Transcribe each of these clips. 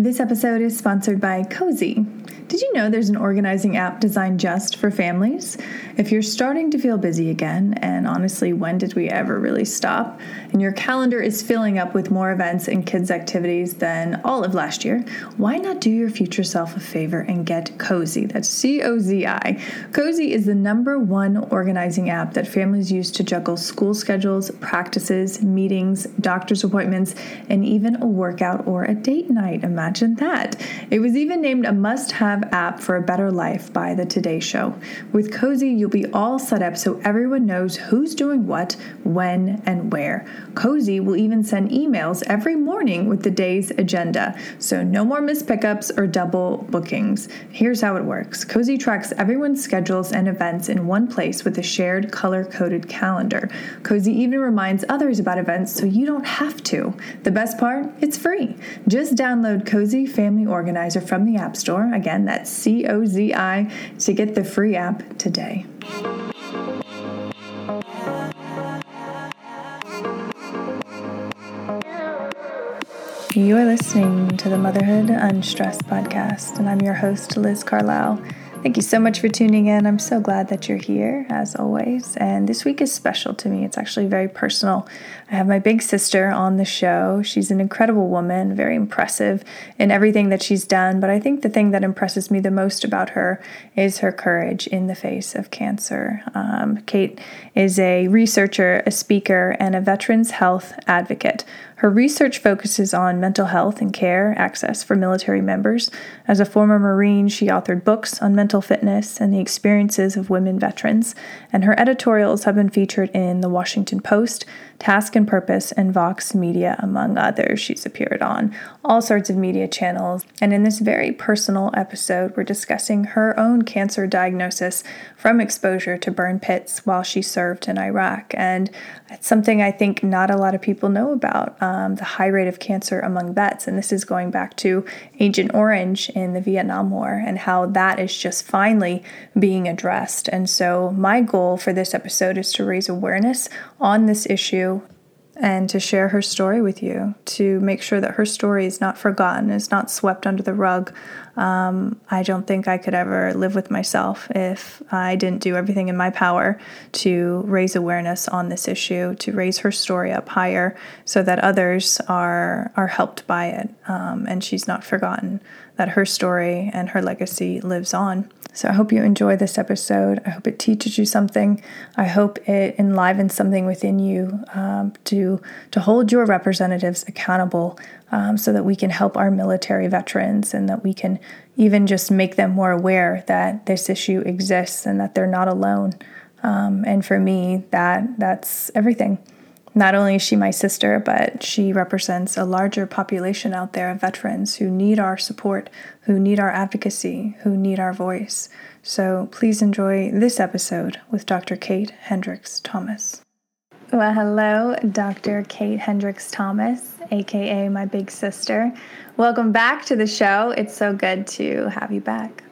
This episode is sponsored by Cozi. Did you know there's an organizing app designed just for families? If you're starting to feel busy again, and honestly, when did we ever really stop? And your calendar is filling up with more events and kids' activities than all of last year, why not do your future self a favor and get Cozi? That's C O Z I. Cozi is the number one organizing app that families use to juggle school schedules, practices, meetings, doctor's appointments, and even a workout or a date night. Imagine that. It was even named a must have app for a better life by the Today Show. With Cozi, you'll be all set up so everyone knows who's doing what, when, and where. Cozi will even send emails every morning with the day's agenda, so no more missed pickups or double bookings. Here's how it works Cozi tracks everyone's schedules and events in one place with a shared color coded calendar. Cozi even reminds others about events so you don't have to. The best part? It's free. Just download Cozi Family Organizer from the App Store. Again, that's C O Z I to get the free app today. You are listening to the Motherhood Unstressed podcast, and I'm your host, Liz Carlisle. Thank you so much for tuning in. I'm so glad that you're here, as always. And this week is special to me. It's actually very personal. I have my big sister on the show. She's an incredible woman, very impressive in everything that she's done. But I think the thing that impresses me the most about her is her courage in the face of cancer. Um, Kate is a researcher, a speaker, and a veterans health advocate. Her research focuses on mental health and care access for military members. As a former Marine, she authored books on mental fitness and the experiences of women veterans, and her editorials have been featured in The Washington Post, Task and Purpose, and Vox Media, among others. She's appeared on all sorts of media channels. And in this very personal episode, we're discussing her own cancer diagnosis from exposure to burn pits while she served in Iraq. And it's something I think not a lot of people know about um, Um, the high rate of cancer among vets. And this is going back to Agent Orange in the Vietnam War and how that is just finally being addressed. And so, my goal for this episode is to raise awareness on this issue and to share her story with you, to make sure that her story is not forgotten, is not swept under the rug. Um, I don't think I could ever live with myself if I didn't do everything in my power to raise awareness on this issue, to raise her story up higher, so that others are are helped by it, um, and she's not forgotten. That her story and her legacy lives on. So I hope you enjoy this episode. I hope it teaches you something. I hope it enlivens something within you um, to to hold your representatives accountable, um, so that we can help our military veterans and that we can even just make them more aware that this issue exists and that they're not alone. Um, and for me, that that's everything. Not only is she my sister, but she represents a larger population out there of veterans who need our support, who need our advocacy, who need our voice. So please enjoy this episode with Dr. Kate Hendricks Thomas. Well, hello, Dr. Kate Hendricks Thomas, aka my big sister. Welcome back to the show. It's so good to have you back.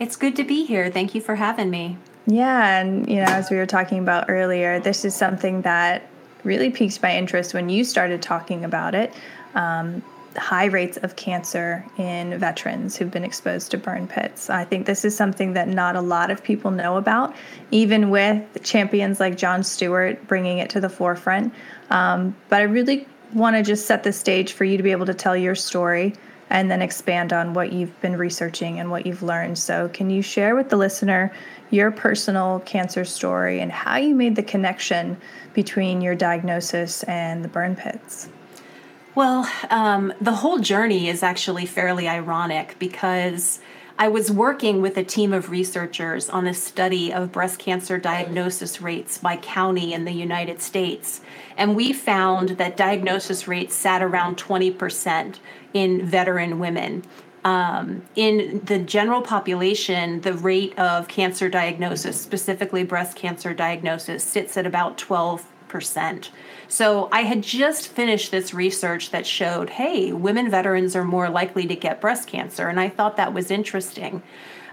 It's good to be here. Thank you for having me. Yeah, and you know, as we were talking about earlier, this is something that really piqued my interest when you started talking about it. Um, high rates of cancer in veterans who've been exposed to burn pits. I think this is something that not a lot of people know about, even with champions like Jon Stewart bringing it to the forefront. Um, but I really want to just set the stage for you to be able to tell your story and then expand on what you've been researching and what you've learned. So, can you share with the listener your personal cancer story and how you made the connection between your diagnosis and the burn pits? Well, um, the whole journey is actually fairly ironic because I was working with a team of researchers on a study of breast cancer diagnosis rates by county in the United States. And we found that diagnosis rates sat around 20% in veteran women. Um, in the general population, the rate of cancer diagnosis, specifically breast cancer diagnosis, sits at about 12%. So I had just finished this research that showed hey, women veterans are more likely to get breast cancer, and I thought that was interesting.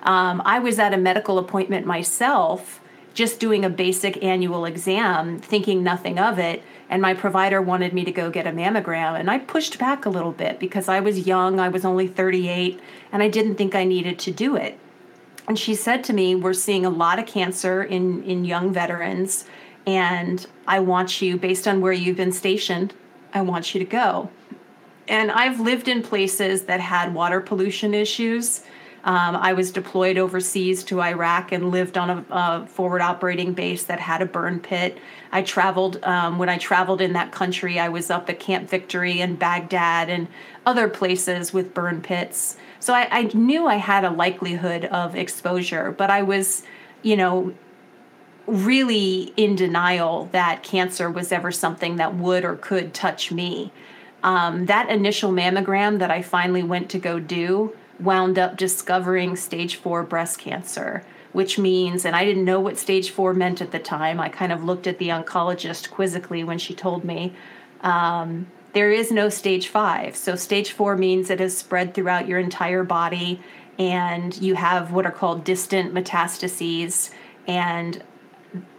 Um, I was at a medical appointment myself just doing a basic annual exam, thinking nothing of it. And my provider wanted me to go get a mammogram. And I pushed back a little bit because I was young, I was only 38, and I didn't think I needed to do it. And she said to me, We're seeing a lot of cancer in, in young veterans, and I want you, based on where you've been stationed, I want you to go. And I've lived in places that had water pollution issues um, I was deployed overseas to Iraq and lived on a, a, forward operating base that had a burn pit. I traveled, um, when I traveled in that country, I was up at Camp Victory and Baghdad and other places with burn pits. So I, I knew I had a likelihood of exposure, but I was, you know, really in denial that cancer was ever something that would or could touch me. Um, that initial mammogram that I finally went to go do wound up discovering stage four breast cancer, which means, and I didn't know what stage four meant at the time. I kind of looked at the oncologist quizzically when she told me. Um, there is no stage five. So, stage four means it has spread throughout your entire body, and you have what are called distant metastases. And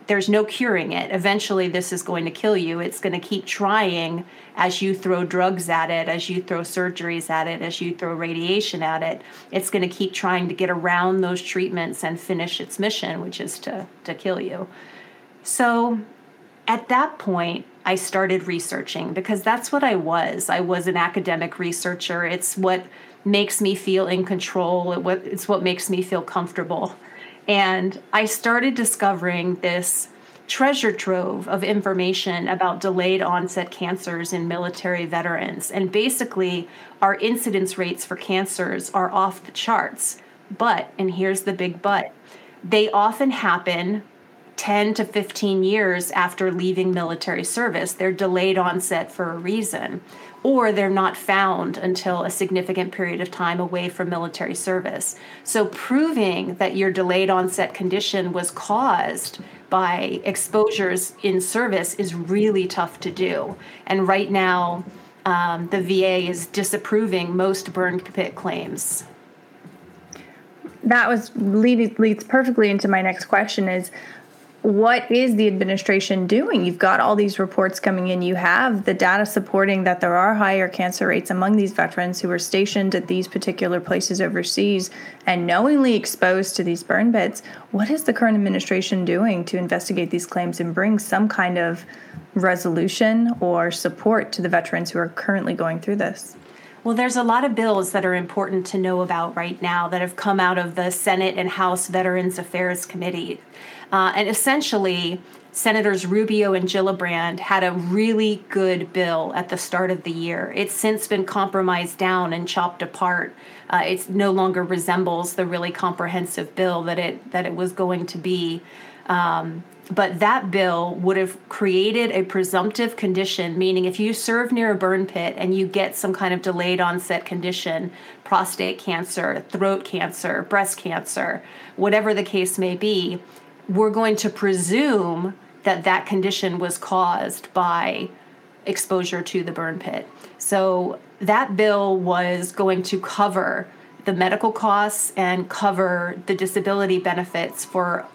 there's no curing it. Eventually, this is going to kill you. It's going to keep trying as you throw drugs at it, as you throw surgeries at it, as you throw radiation at it. It's going to keep trying to get around those treatments and finish its mission, which is to, to kill you. So at that point, I started researching because that's what I was. I was an academic researcher. It's what makes me feel in control, it's what makes me feel comfortable. And I started discovering this treasure trove of information about delayed onset cancers in military veterans. And basically, our incidence rates for cancers are off the charts. But, and here's the big but, they often happen 10 to 15 years after leaving military service. They're delayed onset for a reason or they're not found until a significant period of time away from military service. So, proving that your delayed onset condition was caused by exposures in service is really tough to do. And right now, um, the VA is disapproving most burn pit claims. That was leads, leads perfectly into my next question: is what is the administration doing? You've got all these reports coming in. You have the data supporting that there are higher cancer rates among these veterans who are stationed at these particular places overseas and knowingly exposed to these burn pits. What is the current administration doing to investigate these claims and bring some kind of resolution or support to the veterans who are currently going through this? Well, there's a lot of bills that are important to know about right now that have come out of the Senate and House Veterans Affairs Committee. Uh, and essentially, Senators Rubio and Gillibrand had a really good bill at the start of the year. It's since been compromised down and chopped apart. Uh, it no longer resembles the really comprehensive bill that it that it was going to be. Um, but that bill would have created a presumptive condition, meaning if you serve near a burn pit and you get some kind of delayed onset condition, prostate cancer, throat cancer, breast cancer, whatever the case may be, we're going to presume that that condition was caused by exposure to the burn pit. So that bill was going to cover the medical costs and cover the disability benefits for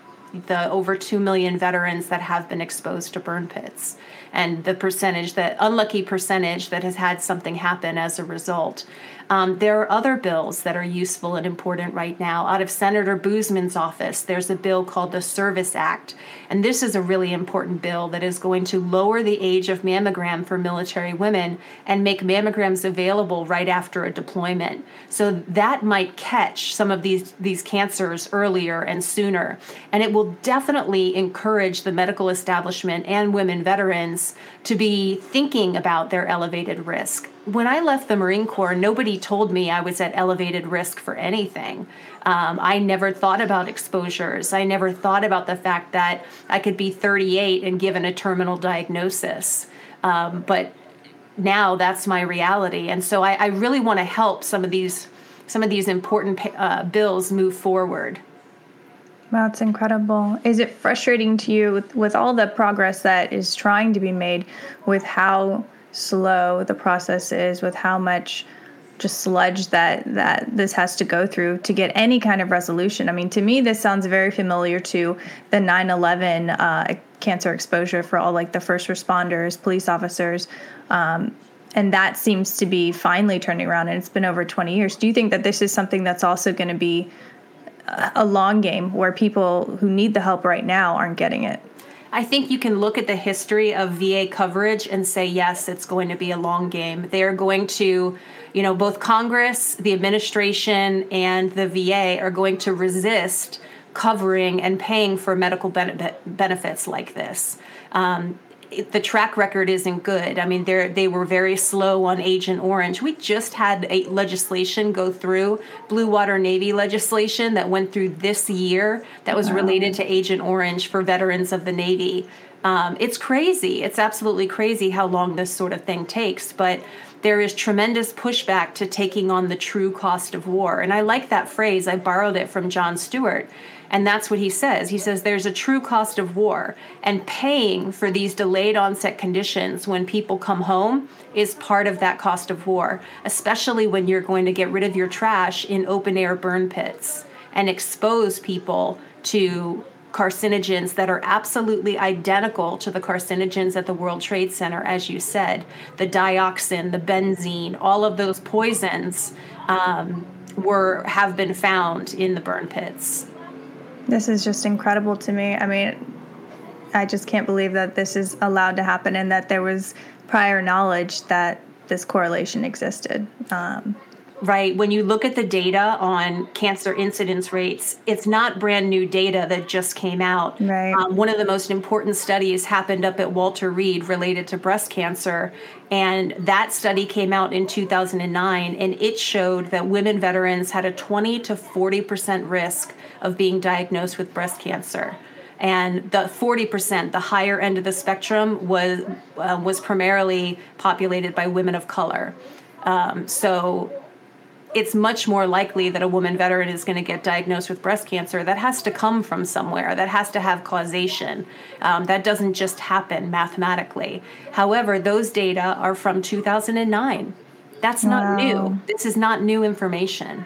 the over 2 million veterans that have been exposed to burn pits and the percentage that unlucky percentage that has had something happen as a result um, there are other bills that are useful and important right now. Out of Senator Boozman's office, there's a bill called the Service Act. And this is a really important bill that is going to lower the age of mammogram for military women and make mammograms available right after a deployment. So that might catch some of these, these cancers earlier and sooner. And it will definitely encourage the medical establishment and women veterans to be thinking about their elevated risk when I left the Marine Corps, nobody told me I was at elevated risk for anything. Um, I never thought about exposures. I never thought about the fact that I could be 38 and given a terminal diagnosis. Um, but now that's my reality, and so I, I really want to help some of these some of these important uh, bills move forward. It's incredible. Is it frustrating to you with, with all the progress that is trying to be made with how slow the process is with how much just sludge that that this has to go through to get any kind of resolution. I mean, to me, this sounds very familiar to the 9/11 uh, cancer exposure for all like the first responders, police officers. Um, and that seems to be finally turning around and it's been over 20 years do you think that this is something that's also going to be a long game where people who need the help right now aren't getting it I think you can look at the history of VA coverage and say, yes, it's going to be a long game. They're going to, you know, both Congress, the administration, and the VA are going to resist covering and paying for medical benefits like this. Um, the track record isn't good. I mean, they they were very slow on Agent Orange. We just had a legislation go through Blue Water Navy legislation that went through this year that was wow. related to Agent Orange for veterans of the Navy. Um, it's crazy. It's absolutely crazy how long this sort of thing takes, but there is tremendous pushback to taking on the true cost of war. And I like that phrase. I borrowed it from Jon Stewart and that's what he says. He says there's a true cost of war, and paying for these delayed onset conditions when people come home is part of that cost of war, especially when you're going to get rid of your trash in open air burn pits and expose people to carcinogens that are absolutely identical to the carcinogens at the World Trade Center, as you said the dioxin, the benzene, all of those poisons. Um, were have been found in the burn pits this is just incredible to me. I mean, I just can't believe that this is allowed to happen and that there was prior knowledge that this correlation existed. Um, right. When you look at the data on cancer incidence rates, it's not brand new data that just came out. Right. Um, one of the most important studies happened up at Walter Reed related to breast cancer. And that study came out in 2009, and it showed that women veterans had a 20 to 40% risk of being diagnosed with breast cancer. And the 40%, the higher end of the spectrum, was, uh, was primarily populated by women of color. Um, so it's much more likely that a woman veteran is going to get diagnosed with breast cancer. That has to come from somewhere, that has to have causation. Um, that doesn't just happen mathematically. However, those data are from 2009. That's not wow. new. This is not new information.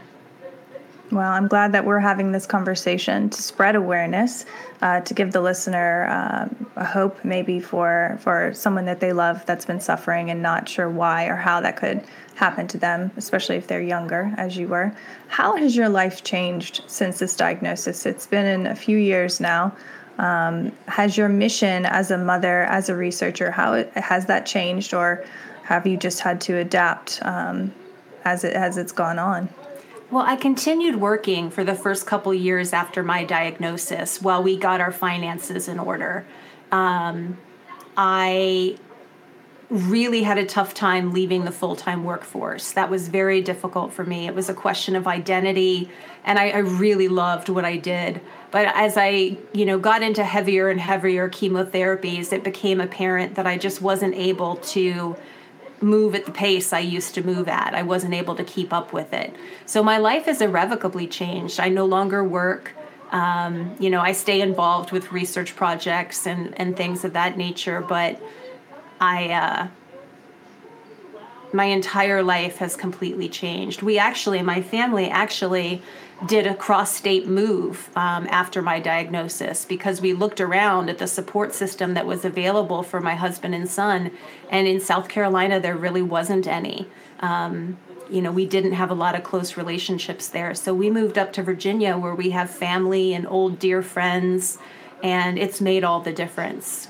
Well, I'm glad that we're having this conversation to spread awareness, uh, to give the listener um, a hope, maybe for for someone that they love that's been suffering and not sure why or how that could happen to them, especially if they're younger, as you were. How has your life changed since this diagnosis? It's been in a few years now. Um, has your mission as a mother, as a researcher, how it, has that changed, or have you just had to adapt um, as it as it's gone on? Well, I continued working for the first couple years after my diagnosis while we got our finances in order. Um, I really had a tough time leaving the full time workforce. That was very difficult for me. It was a question of identity, and I, I, really loved what I did. But as I, you know, got into heavier and heavier chemotherapies, it became apparent that I just wasn't able to move at the pace I used to move at. I wasn't able to keep up with it. So my life is irrevocably changed. I no longer work. Um, you know, I stay involved with research projects and, and things of that nature, but I, uh, my entire life has completely changed. We actually, my family actually did a cross state move um, after my diagnosis because we looked around at the support system that was available for my husband and son. And in South Carolina, there really wasn't any. Um, you know, we didn't have a lot of close relationships there. So we moved up to Virginia where we have family and old dear friends, and it's made all the difference.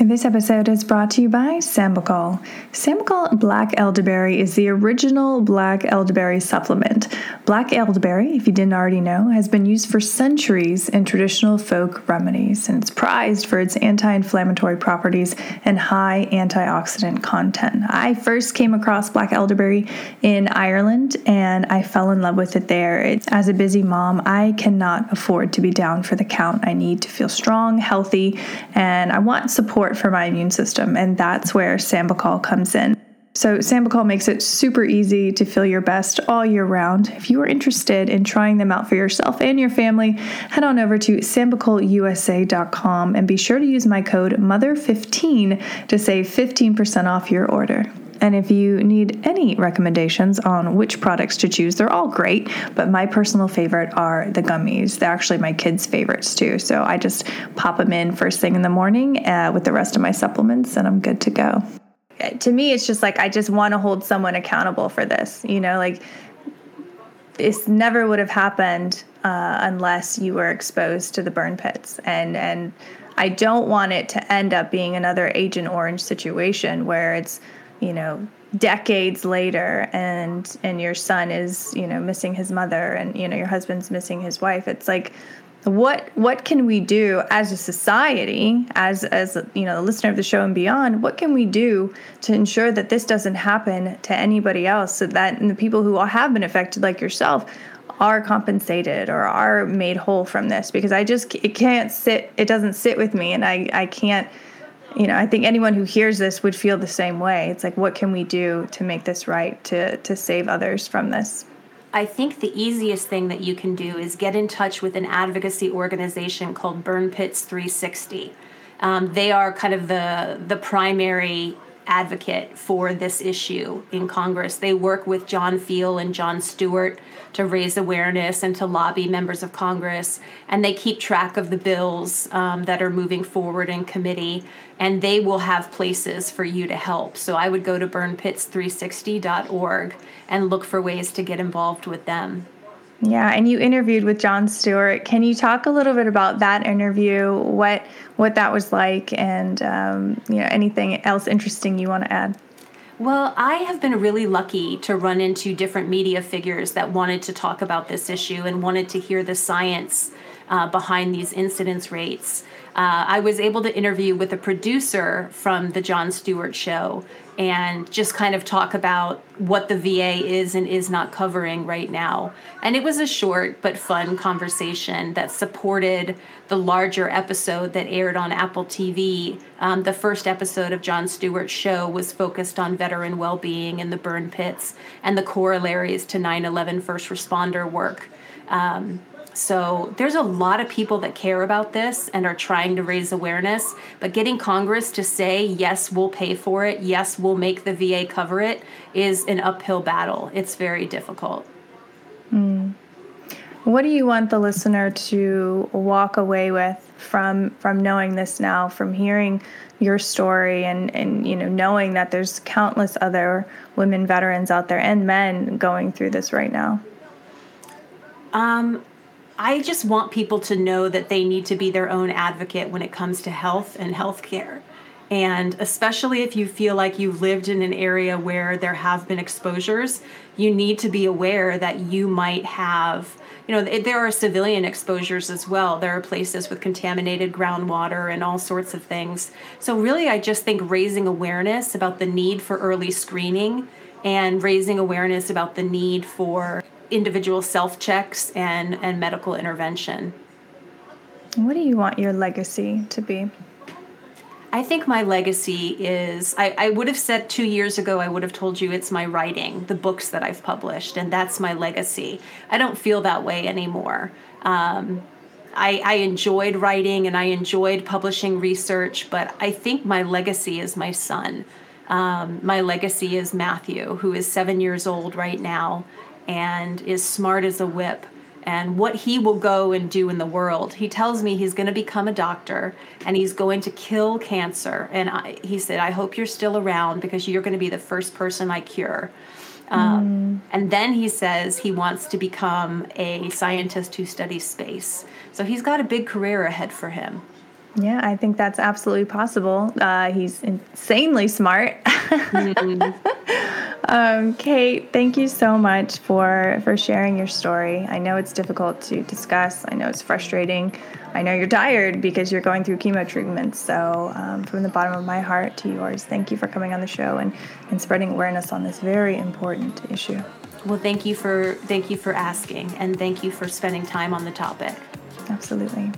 This episode is brought to you by Sambucol. Sambucol Black Elderberry is the original black elderberry supplement. Black elderberry, if you didn't already know, has been used for centuries in traditional folk remedies, and it's prized for its anti inflammatory properties and high antioxidant content. I first came across black elderberry in Ireland and I fell in love with it there. It's, as a busy mom, I cannot afford to be down for the count. I need to feel strong, healthy, and I want support support for my immune system, and that's where Sambucol comes in. So, Sambucol makes it super easy to feel your best all year round. If you are interested in trying them out for yourself and your family, head on over to sambucolusa.com and be sure to use my code MOTHER15 to save 15% off your order. And if you need any recommendations on which products to choose, they're all great, but my personal favorite are the gummies. They're actually my kids' favorites too. So I just pop them in first thing in the morning uh, with the rest of my supplements, and I'm good to go. To me, it's just like I just want to hold someone accountable for this. You know, like this never would have happened uh, unless you were exposed to the burn pits and and I don't want it to end up being another Agent Orange situation where it's, you know, decades later and and your son is, you know, missing his mother and you know your husband's missing his wife. It's like what what can we do as a society as as you know the listener of the show and beyond what can we do to ensure that this doesn't happen to anybody else so that the people who have been affected like yourself are compensated or are made whole from this because I just it can't sit it doesn't sit with me and I I can't you know I think anyone who hears this would feel the same way it's like what can we do to make this right to to save others from this I think the easiest thing that you can do is get in touch with an advocacy organization called Burn Pits 360. Um, they are kind of the the primary advocate for this issue in Congress. They work with John Feal and Jon Stewart to raise awareness and to lobby members of Congress. And they keep track of the bills um, that are moving forward in committee, and they will have places for you to help. So I would go to burnpits360.org and look for ways to get involved with them. Yeah, and you interviewed with Jon Stewart. Can you talk a little bit about that interview? What what that was like, and um, you know anything else interesting you want to add? Well, I have been really lucky to run into different media figures that wanted to talk about this issue and wanted to hear the science uh, behind these incidence rates. Uh, I was able to interview with a producer from the Jon Stewart show and just kind of talk about what the VA is and is not covering right now. And it was a short but fun conversation that supported the larger episode that aired on Apple TV. Um, the first episode of Jon Stewart's show was focused on veteran well being in the burn pits and the corollaries to 9 11 first responder work. Um, so there's a lot of people that care about this and are trying to raise awareness, but getting Congress to say, yes, we'll pay for it, yes, we'll make the VA cover it, is an uphill battle. It's very difficult. Mm. What do you want the listener to walk away with from from knowing this now, from hearing your story and, and you know knowing that there's countless other women veterans out there and men going through this right now? Um, I just want people to know that they need to be their own advocate when it comes to health and healthcare. And especially if you feel like you've lived in an area where there have been exposures, you need to be aware that you might have, you know, there are civilian exposures as well. There are places with contaminated groundwater and all sorts of things. So, really, I just think raising awareness about the need for early screening and raising awareness about the need for individual self checks and, and medical intervention. What do you want your legacy to be? I think my legacy is I, I, would have said two years ago, I would have told you it's my writing, the books that I've published, and that's my legacy. I don't feel that way anymore. Um, I, I enjoyed writing and I enjoyed publishing research, but I think my legacy is my son. Um, my legacy is Matthew, who is seven years old right now and is smart as a whip and what he will go and do in the world. He tells me he's going to become a doctor and he's going to kill cancer. And I, he said, I hope you're still around because you're going to be the first person I cure. Um, mm. And then he says he wants to become a scientist who studies space. So he's got a big career ahead for him. Yeah, I think that's absolutely possible. Uh, he's insanely smart. mm-hmm. um, Kate, thank you so much for for sharing your story. I know it's difficult to discuss. I know it's frustrating. I know you're tired because you're going through chemo treatments. So, um, from the bottom of my heart to yours, thank you for coming on the show and, and spreading awareness on this very important issue. Well, thank you for thank you for asking, and thank you for spending time on the topic. Absolutely.